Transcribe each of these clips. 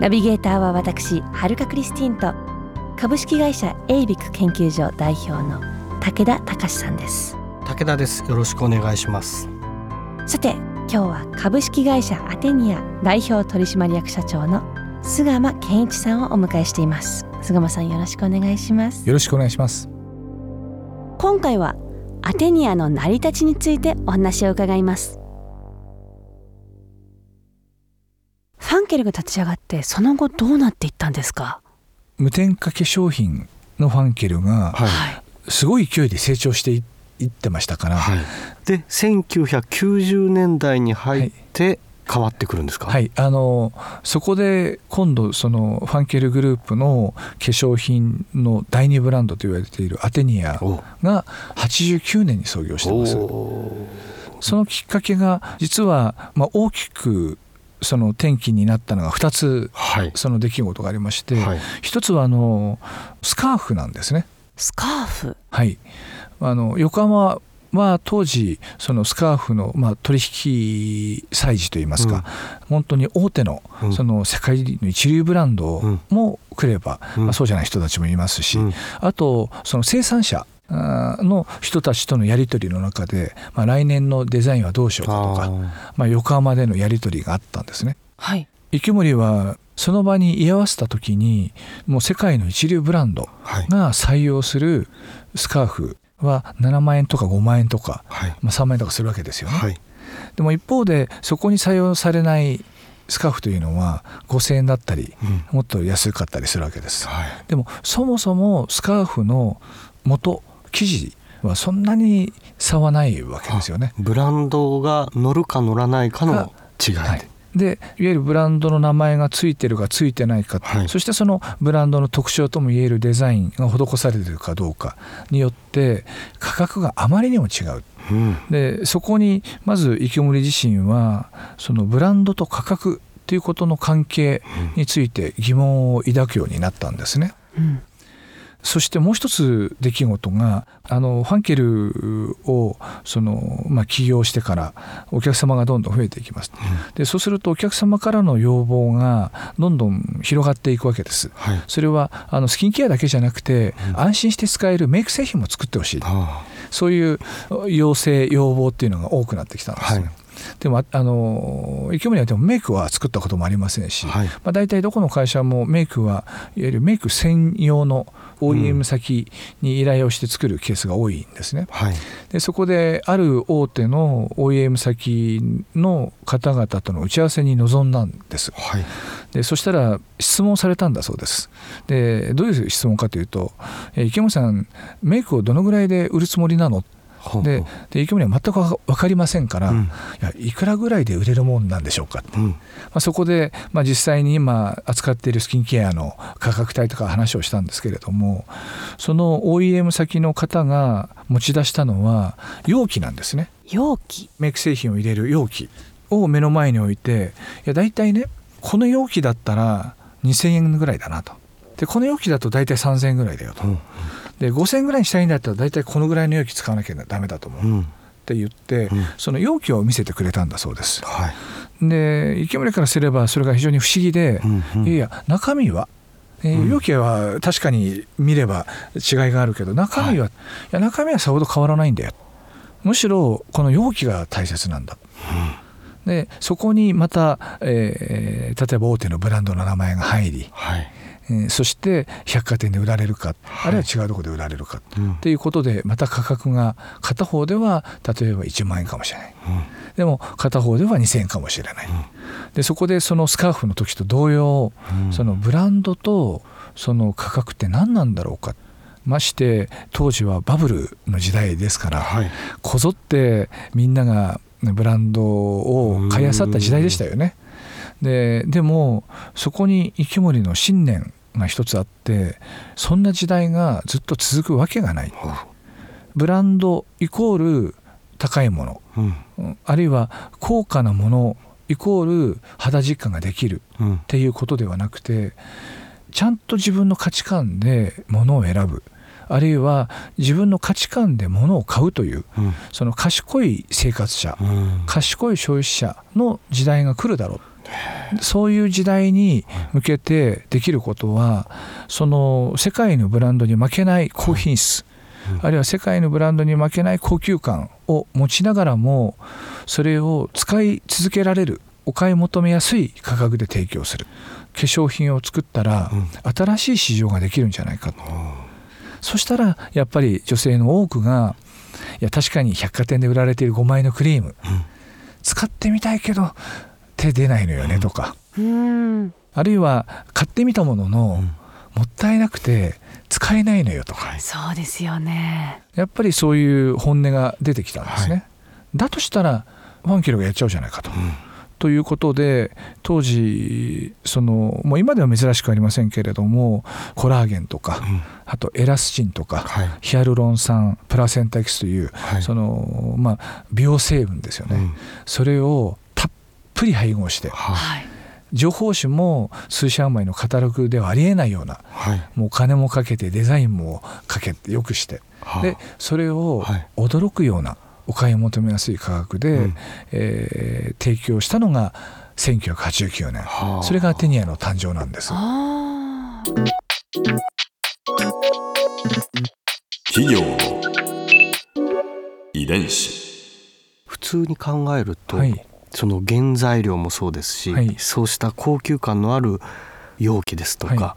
ナビゲーターは私はるかクリスティンと株式会社エイビック研究所代表の武田隆さんです。武田です。よろしくお願いします。さて今日は株式会社アテニア代表取締役社長の菅間健一さんをお迎えしています。菅間さんよろしくお願いします。よろしくお願いします。今回はアテニアの成り立ちについてお話を伺いますケルが立ち上がってその後どうなっていったんですか？無添加化粧品のファンケルがはい。すごい勢いで成長していいってましたから、はい。で1990年代に入って変わってくるんですか？はい、あのそこで今度そのファンケルグループの化粧品の第二ブランドと言われているアテニアおが89年に創業してます。おそのきっかけが実は、まあ、大きくその転機になったのが2つはい。その出来事がありまして、はい。一つはあのスカーフなんですね。スカーフ。はい、あの横浜は当時そのスカーフの、まあ、取引催事といいますか、うん。本当に大手のうん。その世界の一流ブランドうん。も来れば、うん。まあ、そうじゃない人たちもいますし、うん。あとその生産者の人たちとのやり取りの中で、まあ、来年のデザインはどうしようかとかあまあ、横浜でのやり取りがあったんですね。はい。池森はその場に居合わせた時にもう世界の一流ブランドが採用するスカーフは7万円とか5万円とか、はい。まあ、3万円とかするわけですよね。はい。でも一方でそこに採用されないスカーフというのは5,000円だったりうん。もっと安かったりするわけです。はい。でもそもそもスカーフの元生地はそんなに差はないわけですよね。ブランドが乗るか乗らないかの違いで、はい、でいわゆるブランドの名前がついてるかついてないか、はいそしてそのブランドの特徴ともいえるデザインが施されているかどうかによって価格があまりにも違う。うんでそこにまず池森自身はそのブランドと価格ということの関係について疑問を抱くようになったんですね。うんそしてもう一つ出来事があのファンケルをその、まあ、起業してからお客様がどんどん増えていきます。でそうするとお客様からの要望がどんどん広がっていくわけです。はいそれはあのスキンケアだけじゃなくて、安心して使えるメイク製品も作ってほしいあそういう要請要望っていうのが多くなってきたんですよ。はいでもああの池森はでもメイクは作ったこともありませんし、はいまあ、大体どこの会社もメイクはいわゆるメイク専用の OEM 先に依頼をして作るケースが多いんですね。はいでそこである大手の OEM 先の方々との打ち合わせに臨んだんです。はいでそしたら質問されたんだそうです。でどういう質問かというと「え池森さんメイクをどのぐらいで売るつもりなの?」でで池森は全くわ分かりませんから、うん。いやいくらぐらいで売れるもんなんでしょうかって、うん。まあ、そこで、まあ、実際に今扱っているスキンケアの価格帯とか話をしたんですけれどもその OEM 先の方が持ち出したのは容器なんですね。容器？メイク製品を入れる容器を目の前に置いていや大体ねこの容器だったら2,000円ぐらいだなと。でこの容器だと大体3,000円ぐらいだよと。うんで5,000円ぐらいにしたいんだったら大体このぐらいの容器使わなきゃダメだと思う。っうん。て言って、うん。その容器を見せてくれたんだそうです。はい。で池森からすればそれが非常に不思議で、うんうん。いやいや中身は、えーうん。容器は確かに見れば違いがあるけど中身は、い、や中身はさほど変わらないんだよ。むしろこの容器が大切なんだ。でそこにまた、えー例えば大手のブランドの名前が入り、はいえーそして百貨店で売られるか、はい。あるいは違うところで売られるか。うん。っていうことでまた価格が片方では例えば1万円かもしれない。でも片方では2,000円かもしれない、でそこでそのスカーフの時と同様、うん。そのブランドとその価格って何なんだろうか。まして当時はバブルの時代ですから、はい。こぞってみんながブランドを買い漁った時代でしたよね。ででもそこに池森の信念が一つあってそんな時代がずっと続くわけがない。ブランドイコール高いもの。うんうん。あるいは高価なものイコール肌実感ができるうん。っていうことではなくてちゃんと自分の価値観で物を選ぶ。あるいは自分の価値観で物を買うといううん。その賢い生活者うん。賢い消費者の時代が来るだろうそういう時代に向けてできることはその世界のブランドに負けない高品質あるいは世界のブランドに負けない高級感を持ちながらもそれを使い続けられるお買い求めやすい価格で提供する。化粧品を作ったら新しい市場ができるんじゃないかと。そしたらやっぱり女性の多くがいや確かに百貨店で売られている5枚のクリーム使ってみたいけど手出ないのよねとか。うん。あるいは買ってみたもののもったいなくて使えないのよとか。そうですよね。やっぱりそういう本音が出てきたんですね。だとしたらファンキロがやっちゃうじゃないかと。ということで当時そのもう今では珍しくありませんけれどもコラーゲンとか、あとエラスチンとか、はい。ヒアルロン酸プラセンタエキスという、はい。そのまあ美容成分ですよね、うん。それをぷり配合してははい。情報誌も数社枚のカタログではありえないようなはい。もう金もかけてデザインもかけてよくして。はでそれをはい。驚くようなお買い求めやすい価格で、うん。えー提供したのが1989年。はあ。それがテニアの誕生なんです。あー。企業の遺伝子。普通に考えると、はいその原材料もそうですし、はい。そうした高級感のある容器ですとか、は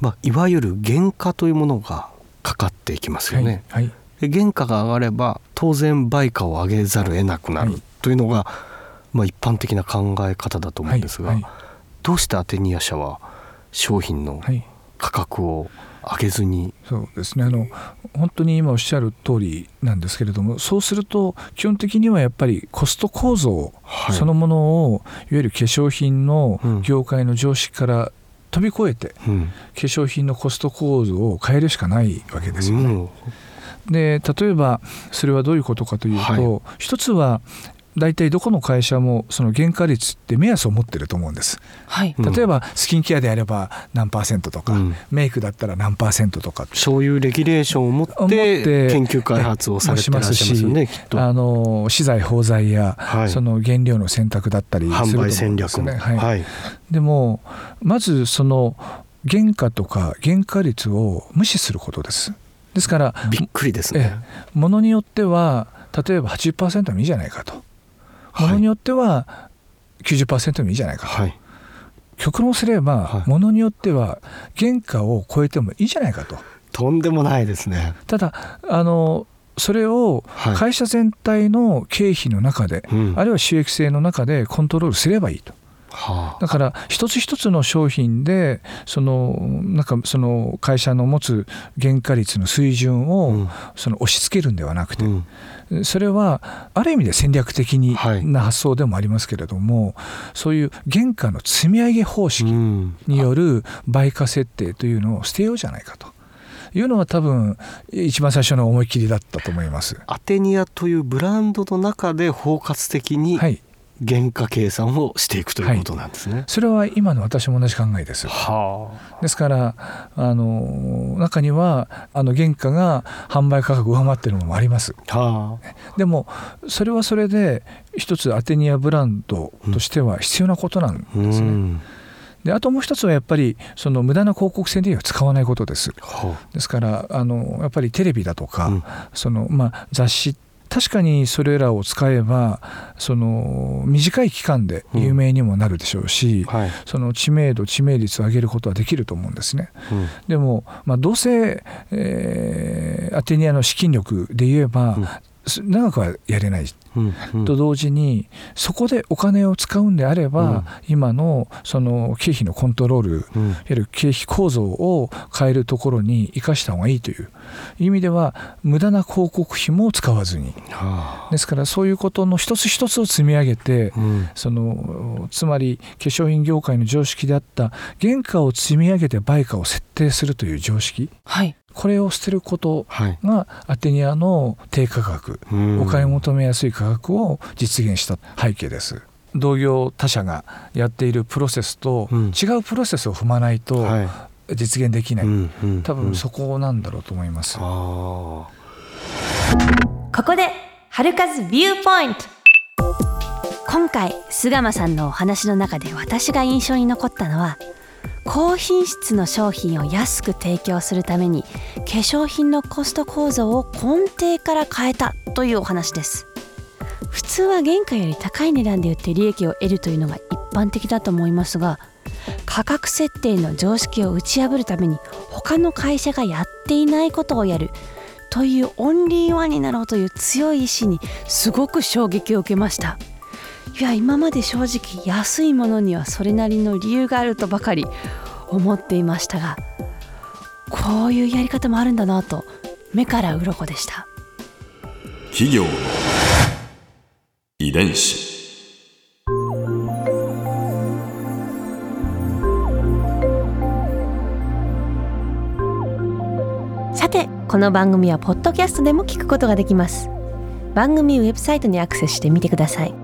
い。まあ、いわゆる原価というものがかかっていきますよね。はい。はい。で原価が上がれば当然売価を上げざるを得なくなるはい。というのが、まあ、一般的な考え方だと思うんですが、はい。はい。どうしてアテニア社は商品のはい。価格を上げずに、そうですね。あの本当に今おっしゃる通りなんですけれどもそうすると基本的にはやっぱりコスト構造はい。そのものをいわゆる化粧品のうん。業界の常識から飛び越えてうん。化粧品のコスト構造を変えるしかないわけですよね。うん。で例えばそれはどういうことかというと、は一つは大体どこの会社もその原価率って目安を持ってると思うんです。はい。うん。例えばスキンケアであれば何パーセントとか、うん。メイクだったら何パーセントとか。そういうレギュレーションを持ってて研究開発をされてらっしゃいますよねきっと。あの資材包材や、はい。その原料の選択だったりすると思販売うんです戦略も、ね。はい。はい。でもまずその原価とか原価率を無視することです。ですからびっくりですね。えものによっては例えば80%でもいいじゃないかとものによっては90%でもいいじゃないかと、はい。極論すれば、はい。ものによっては原価を超えてもいいじゃないかと。とんでもないですね。ただあのそれをはい。会社全体の経費の中で、うん。あるいは収益性の中でコントロールすればいいと。はだから一つ一つの商品でそのなんかその会社の持つ原価率の水準あを、うん。その押し付けるんではなくて、うん。それはある意味で戦略的な発想でもありますけれども、そういう原価の積み上げ方式うん。による売価設定というのを捨てようじゃないかと。いうのが多分一番最初の思い切りだったと思います。アテニアというブランドの中で包括的にはい、原価計算をしていくということなんですね。それは今の私も同じ考えです。はですからあの中にはあの原価が販売価格を上回っているものもあります。あ、はでもそれはそれで一つアテニアブランドとしては必要なことなんあ、うですね。ん、であともう一つはやっぱりその無駄な広告宣伝費を使わないことです。はですからあのやっぱりテレビだとか、うんそのまあ、雑誌確かにそれらを使えばその短い期間で有名にもなるでしょうし、あ、はい、その知名度知名率を上げることはできると思うんですね。うん。でも、まあ、どうせ、えーアテニアの資金力で言えば、うん長くはやれない。うんうん。と同時にそこでお金を使うんであれば、うん。今のその経費のコントロールうん。いわゆる経費構造を変えるところに生かした方がいいという。意味では無駄な広告費も使わずに。はですからそういうことの一つ一つを積み上げてあうん。そのつまり化粧品業界の常識であった原価を積み上げて売価を設定するという常識。はいこれを捨てることはい。がアテニアの低価格うん。お買い求めやすい価格を実現した背景です。同業他社がやっているプロセスとうん。違うプロセスを踏まないとはい。実現できない、うんうん多分そこなんだろうと思います。あここで春風ビューポイント。今回菅間さんのお話の中で私が印象に残ったのは高品質の商品を安く提供するために化粧品のコスト構造を根底から変えたというお話です。普通は原価より高い値段で売って利益を得るというのが一般的だと思いますが価格設定の常識を打ち破るために他の会社がやっていないことをやるというオンリーワンになろうという強い意志にすごく衝撃を受けました。いや今まで正直安いものにはそれなりの理由があるとばかり思っていましたがこういうやり方もあるんだなと目から鱗でした。企業の遺伝子。さてこの番組はポッドキャストでも聞くことができます。番組ウェブサイトにアクセスしてみてください